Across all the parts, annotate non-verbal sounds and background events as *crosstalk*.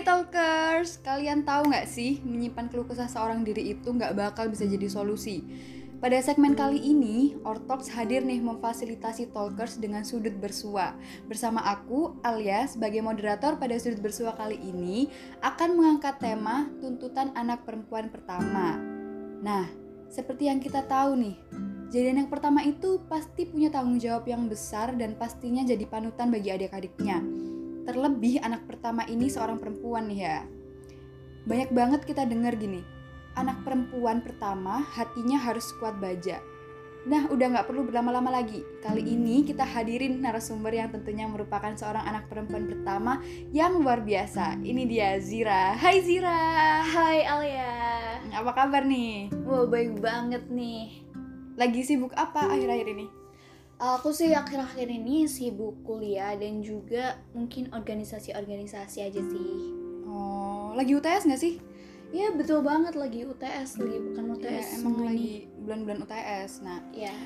Talkers, kalian tahu nggak sih menyimpan keluh kesah seorang diri itu nggak bakal bisa jadi solusi? Pada segmen kali ini, Ortox hadir nih memfasilitasi Talkers dengan sudut bersua. Bersama aku, alias sebagai moderator pada sudut bersua kali ini, akan mengangkat tema tuntutan anak perempuan pertama. Nah, seperti yang kita tahu nih, jadi anak pertama itu pasti punya tanggung jawab yang besar dan pastinya jadi panutan bagi adik-adiknya. Terlebih anak pertama ini seorang perempuan nih ya. Banyak banget kita dengar gini, anak perempuan pertama hatinya harus kuat baja. Nah, udah nggak perlu berlama-lama lagi. Kali ini kita hadirin narasumber yang tentunya merupakan seorang anak perempuan pertama yang luar biasa. Ini dia Zira. Hai Zira. Hai Alia. Apa kabar nih? Wah, baik banget nih. Lagi sibuk apa akhir-akhir ini? Aku sih akhir-akhir ini sibuk kuliah dan juga mungkin organisasi-organisasi aja sih. Oh, lagi UTS nggak sih? Ya betul banget lagi UTS lagi bukan UTS. Ya, emang lagi bulan-bulan UTS. Nah, ya.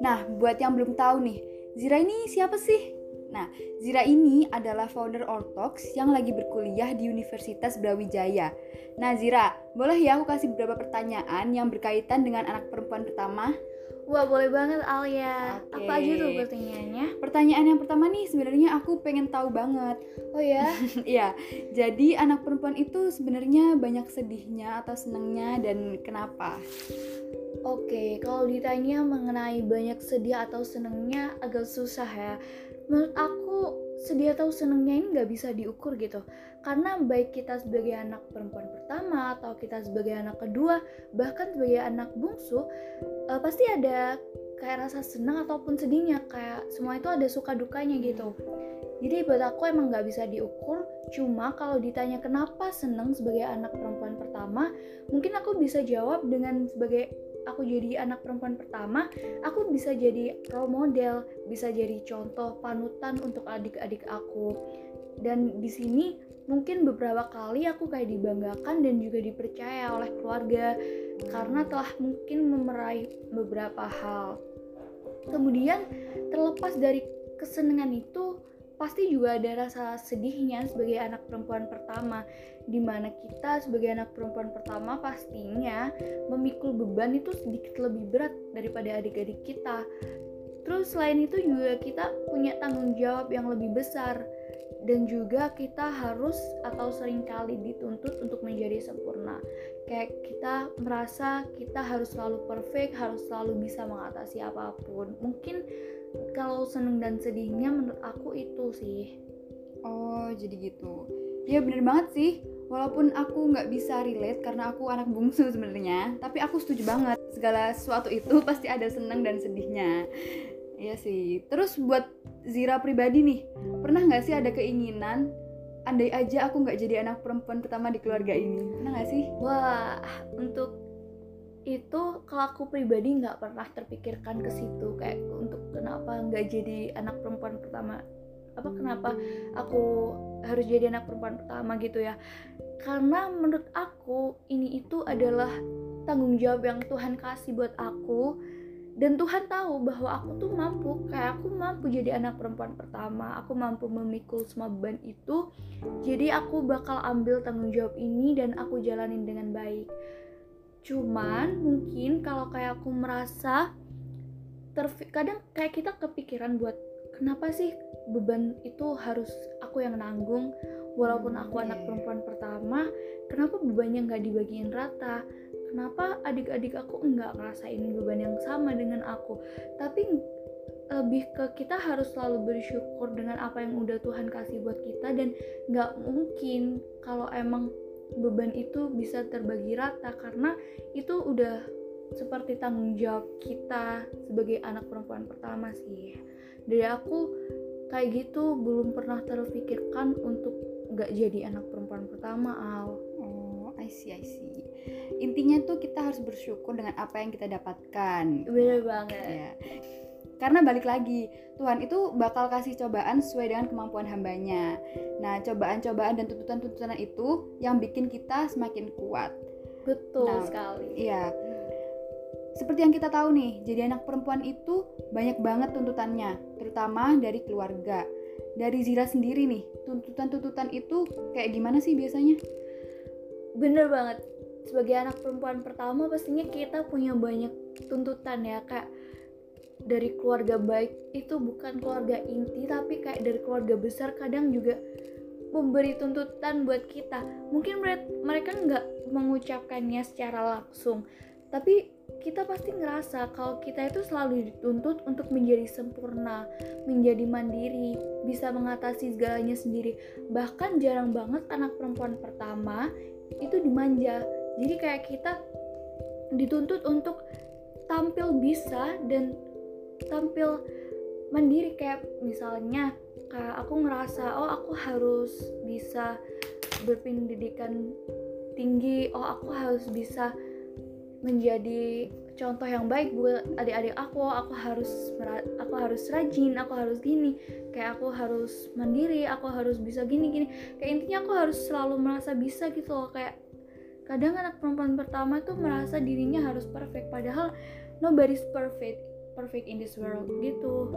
Nah, buat yang belum tahu nih, Zira ini siapa sih? Nah, Zira ini adalah founder Ortox yang lagi berkuliah di Universitas Brawijaya. Nah, Zira, boleh ya aku kasih beberapa pertanyaan yang berkaitan dengan anak perempuan pertama? Wah, boleh banget Alia. Okay. Apa aja tuh pertanyaannya? Pertanyaan yang pertama nih sebenarnya aku pengen tahu banget. Oh ya? *laughs* Iya. jadi anak perempuan itu sebenarnya banyak sedihnya atau senangnya dan kenapa? Oke, kalau ditanya mengenai banyak sedih atau senangnya agak susah ya menurut aku sedih atau senengnya ini nggak bisa diukur gitu. Karena baik kita sebagai anak perempuan pertama atau kita sebagai anak kedua bahkan sebagai anak bungsu uh, pasti ada kayak rasa senang ataupun sedihnya kayak semua itu ada suka dukanya gitu. Jadi buat aku emang nggak bisa diukur cuma kalau ditanya kenapa seneng sebagai anak perempuan pertama mungkin aku bisa jawab dengan sebagai aku jadi anak perempuan pertama, aku bisa jadi role model, bisa jadi contoh panutan untuk adik-adik aku. Dan di sini mungkin beberapa kali aku kayak dibanggakan dan juga dipercaya oleh keluarga karena telah mungkin memerai beberapa hal. Kemudian terlepas dari kesenangan itu, pasti juga ada rasa sedihnya sebagai anak perempuan pertama di mana kita sebagai anak perempuan pertama pastinya memikul beban itu sedikit lebih berat daripada adik-adik kita. Terus selain itu juga kita punya tanggung jawab yang lebih besar dan juga kita harus atau sering kali dituntut untuk menjadi sempurna. Kayak kita merasa kita harus selalu perfect harus selalu bisa mengatasi apa pun. Mungkin kalau seneng dan sedihnya menurut aku itu sih oh jadi gitu ya bener banget sih walaupun aku nggak bisa relate karena aku anak bungsu sebenarnya tapi aku setuju banget segala sesuatu itu *laughs* pasti ada seneng dan sedihnya Iya sih. Terus buat Zira pribadi nih, pernah nggak sih ada keinginan andai aja aku nggak jadi anak perempuan pertama di keluarga ini? Pernah nggak sih? Wah, untuk itu kalau aku pribadi nggak pernah terpikirkan ke situ kayak untuk kenapa nggak jadi anak perempuan pertama? Apa kenapa aku harus jadi anak perempuan pertama gitu ya? Karena menurut aku ini itu adalah tanggung jawab yang Tuhan kasih buat aku. Dan Tuhan tahu bahwa aku tuh mampu kayak aku mampu jadi anak perempuan pertama aku mampu memikul semua beban itu jadi aku bakal ambil tanggung jawab ini dan aku jalanin dengan baik. Cuman mungkin kalau kayak aku merasa kadang kayak kita kepikiran buat kenapa sih beban itu harus aku yang nanggung? Walaupun aku anak perempuan pertama kenapa bebannya nggak dibagiin rata? Kenapa adik-adik aku nggak ngerasain beban yang sama dengan aku? Tapi lebih ke kita harus selalu bersyukur dengan apa yang udah Tuhan kasih buat kita dan nggak mungkin kalau emang beban itu bisa terbagi rata karena itu udah seperti tanggung jawab kita sebagai anak perempuan pertama sih dari aku kayak gitu belum pernah terpikirkan untuk gak jadi anak perempuan pertama Al oh I see I see intinya tuh kita harus bersyukur dengan apa yang kita dapatkan bener banget ya karena balik lagi, Tuhan itu bakal kasih cobaan sesuai dengan kemampuan hambanya. Nah, cobaan-cobaan dan tuntutan-tuntutan itu yang bikin kita semakin kuat. Betul nah, sekali. Iya. Seperti yang kita tahu nih, jadi anak perempuan itu banyak banget tuntutannya, terutama dari keluarga. Dari Zira sendiri nih, tuntutan-tuntutan itu kayak gimana sih biasanya? Bener banget. Sebagai anak perempuan pertama pastinya kita punya banyak tuntutan ya kak dari keluarga baik itu bukan keluarga inti tapi kayak dari keluarga besar kadang juga memberi tuntutan buat kita mungkin mereka nggak mengucapkannya secara langsung tapi kita pasti ngerasa kalau kita itu selalu dituntut untuk menjadi sempurna, menjadi mandiri, bisa mengatasi segalanya sendiri. Bahkan jarang banget anak perempuan pertama itu dimanja. Jadi kayak kita dituntut untuk tampil bisa dan tampil mandiri kayak misalnya kayak aku ngerasa oh aku harus bisa berpendidikan tinggi, oh aku harus bisa menjadi contoh yang baik buat adik-adik aku. Aku harus aku harus rajin aku harus gini. Kayak aku harus mandiri aku harus bisa gini gini kayak intinya aku harus selalu merasa bisa gitu loh. Kayak kadang anak perempuan pertama tuh merasa dirinya harus perfect padahal nobody's perfect perfect in this world gitu.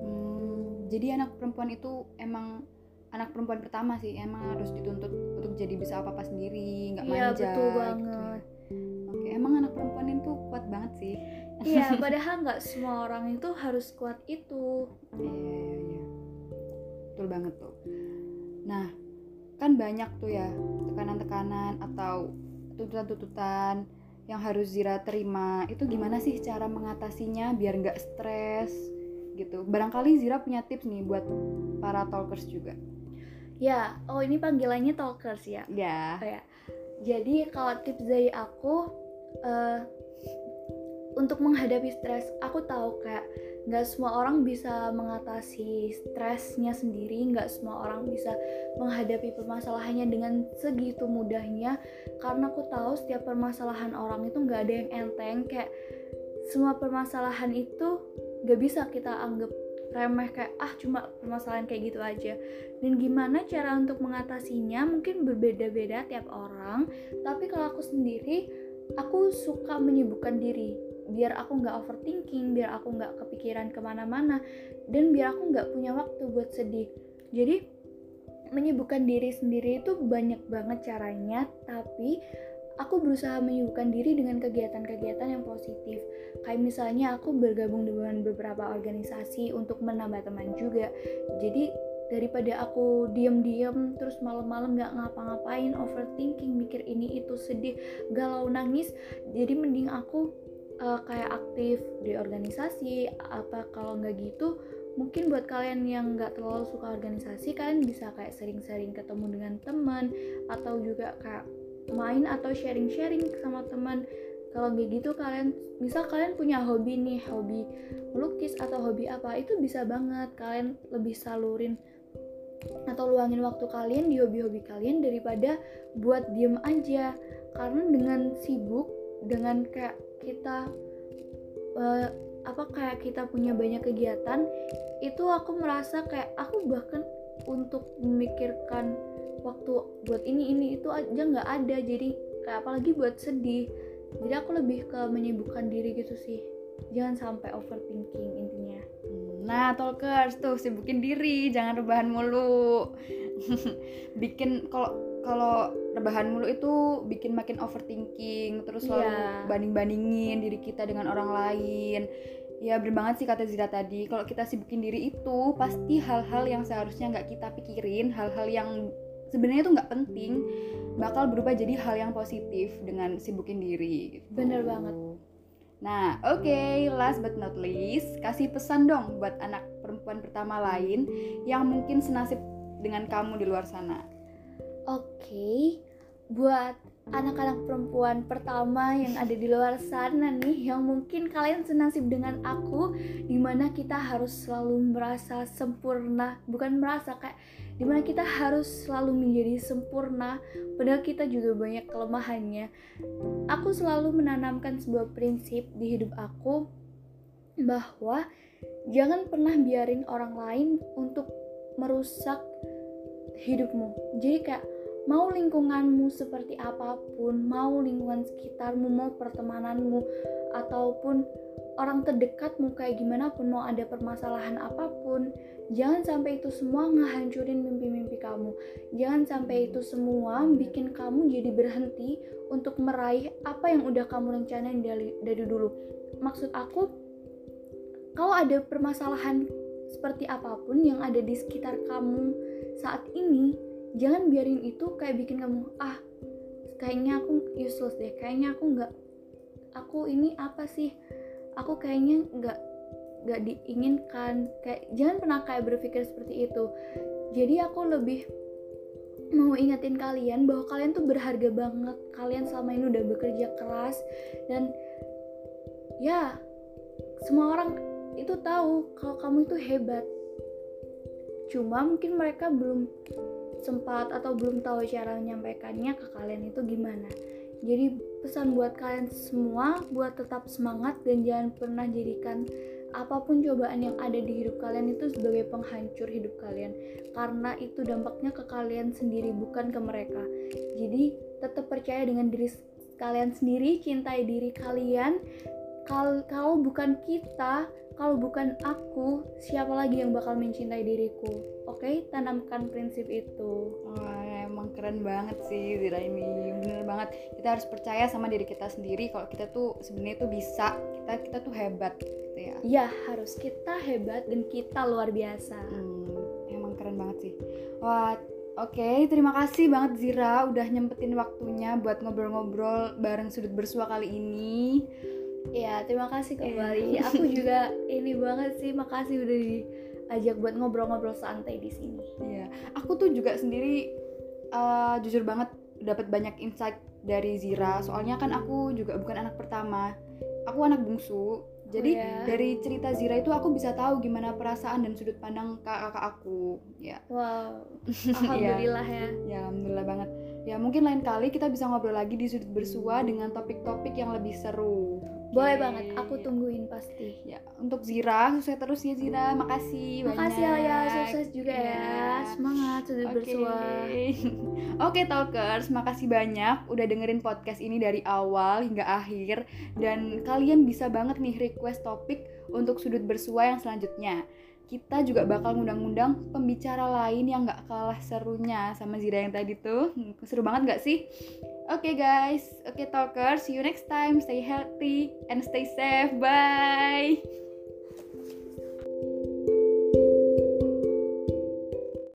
Hmm, jadi anak perempuan itu emang anak perempuan pertama sih emang harus dituntut untuk jadi bisa apa apa sendiri nggak iya, manja iya betul banget. gitu perempuan itu kuat banget sih. Iya, *laughs* padahal nggak semua orang itu harus kuat itu. Iya, iya, iya. Betul banget tuh. Nah, kan banyak tuh ya tekanan-tekanan atau tuntutan-tuntutan yang harus Zira terima. Itu gimana sih cara mengatasinya biar nggak stres gitu? Barangkali Zira punya tips nih buat para talkers juga. Ya, oh ini panggilannya talkers ya? Ya. Oh, ya jadi kalau tips dari aku uh, untuk menghadapi stres aku tahu kayak nggak semua orang bisa mengatasi stresnya sendiri nggak semua orang bisa menghadapi permasalahannya dengan segitu mudahnya. Karena aku tahu setiap permasalahan orang itu nggak ada yang enteng kayak semua permasalahan itu nggak bisa kita anggap remeh kayak ah cuma permasalahan kayak gitu aja. Dan gimana cara untuk mengatasinya? Mungkin berbeda-beda tiap orang. Tapi kalau aku sendiri aku suka menyibukkan diri biar aku nggak overthinking biar aku nggak kepikiran ke mana-mana dan biar aku nggak punya waktu buat sedih jadi menyibukkan diri sendiri itu banyak banget caranya tapi aku berusaha menyibukkan diri dengan kegiatan-kegiatan yang positif. Kayak misalnya aku bergabung dengan beberapa organisasi untuk menambah teman juga. Jadi daripada aku diem-diem terus malam-malam nggak ngapa-ngapain overthinking mikir ini itu sedih galau nangis jadi mending aku uh, kayak aktif di organisasi. Apa kalau nggak gitu mungkin buat kalian yang nggak terlalu suka organisasi kalian bisa kayak sering-sering ketemu dengan teman atau juga kayak main atau sharing-sharing sama teman kalau kayak gitu kalian misal kalian punya hobi nih hobi melukis atau hobi apa itu bisa banget kalian lebih salurin atau luangin waktu kalian di hobi-hobi kalian daripada buat diem aja. Karena dengan sibuk dengan kayak kita uh, apa kayak kita punya banyak kegiatan itu aku merasa kayak aku bahkan untuk memikirkan waktu buat ini ini itu aja nggak ada. Jadi kayak apalagi buat sedih jadi aku lebih ke menyibukkan diri gitu sih. Jangan sampai overthinking intinya. Nah talkers tuh sibukin diri jangan rebahan mulu. *laughs* Bikin kalau kalau rebahan mulu itu bikin makin overthinking terus selalu yeah. banding-bandingin diri kita dengan orang lain. Ya bener banget sih kata Zira tadi. Kalau kita sibukin diri itu pasti hal-hal yang seharusnya nggak kita pikirin hal-hal yang sebenarnya itu nggak penting bakal berubah jadi hal yang positif dengan sibukin diri gitu. bener banget nah oke okay, last but not least kasih pesan dong buat anak perempuan pertama lain yang mungkin senasib dengan kamu di luar sana oke okay. buat anak-anak perempuan pertama yang ada di luar sana nih yang mungkin kalian senasib dengan aku di mana kita harus selalu merasa sempurna bukan merasa kayak di mana kita harus selalu menjadi sempurna padahal kita juga banyak kelemahannya. Aku selalu menanamkan sebuah prinsip di hidup aku bahwa jangan pernah biarin orang lain untuk merusak hidupmu. Jadi kayak mau lingkunganmu seperti apa pun mau lingkungan sekitarmu mau pertemananmu ataupun orang terdekatmu kayak gimana pun mau ada permasalahan apa pun jangan sampai itu semua ngehancurin mimpi-mimpi kamu. Jangan sampai itu semua bikin kamu jadi berhenti untuk meraih apa yang udah kamu rencanain dari, dari dulu. Maksud aku kalau ada permasalahan seperti apa pun yang ada di sekitar kamu saat ini jangan biarin itu kayak bikin kamu ah kayaknya aku useless deh kayaknya aku nggak aku ini apa sih aku kayaknya nggak nggak diinginkan. Kayak jangan pernah kayak berpikir seperti itu. Jadi aku lebih mau ingetin kalian bahwa kalian tuh berharga banget. Kalian selama ini udah bekerja keras dan ya semua orang itu tahu kalau kamu itu hebat. Cuma mungkin mereka belum sempat atau belum tahu cara menyampaikannya ke kalian itu gimana. Jadi pesan buat kalian semua buat tetap semangat dan jangan pernah jadikan apa pun cobaan yang ada di hidup kalian itu sebagai penghancur hidup kalian karena itu dampaknya ke kalian sendiri bukan ke mereka jadi tetap percaya dengan diri kalian sendiri cintai diri kalian kalau bukan kita kalau bukan aku, siapa lagi yang bakal mencintai diriku? Oke, okay? tanamkan prinsip itu. Emang keren banget sih Zira ini. Bener banget. Kita harus percaya sama diri kita sendiri kalau kita tuh sebenarnya tuh bisa. Kita kita tuh hebat gitu ya. Iya, harus kita hebat dan kita luar biasa. Hmm, emang keren banget sih. Wah, Oke, okay, terima kasih banget Zira udah nyempetin waktunya buat ngobrol-ngobrol bareng sudut bersua kali ini. Iya, terima kasih kembali. Iya. Aku *laughs* juga ini banget sih, makasih udah diajak buat ngobrol-ngobrol santai di sini. Iya, aku tuh juga sendiri uh, jujur banget dapat banyak insight dari Zira. Soalnya kan aku juga bukan anak pertama. Aku anak bungsu. Jadi oh, ya. dari cerita Zira itu aku bisa tahu gimana perasaan dan sudut pandang kakak-kakak aku. Ya. Wow. *laughs* Alhamdulillah ya. Ya, alhamdulillah banget. Ya, mungkin lain kali kita bisa ngobrol lagi di sudut bersua dengan topik-topik yang lebih seru. Boleh banget, aku tungguin pasti. Ya, untuk Zira, sukses terus ya Zira. Makasih Makasih ya, sukses juga ya. ya. Semangat sudah okay. bersua. Oke, *laughs* okay, talkers, makasih banyak udah dengerin podcast ini dari awal hingga akhir dan kalian bisa banget nih request topik untuk sudut bersua yang selanjutnya kita juga bakal ngundang-ngundang pembicara lain yang gak kalah serunya sama Zira yang tadi tuh. Seru banget gak sih? Oke okay guys, oke okay, talkers, see you next time. Stay healthy and stay safe. Bye.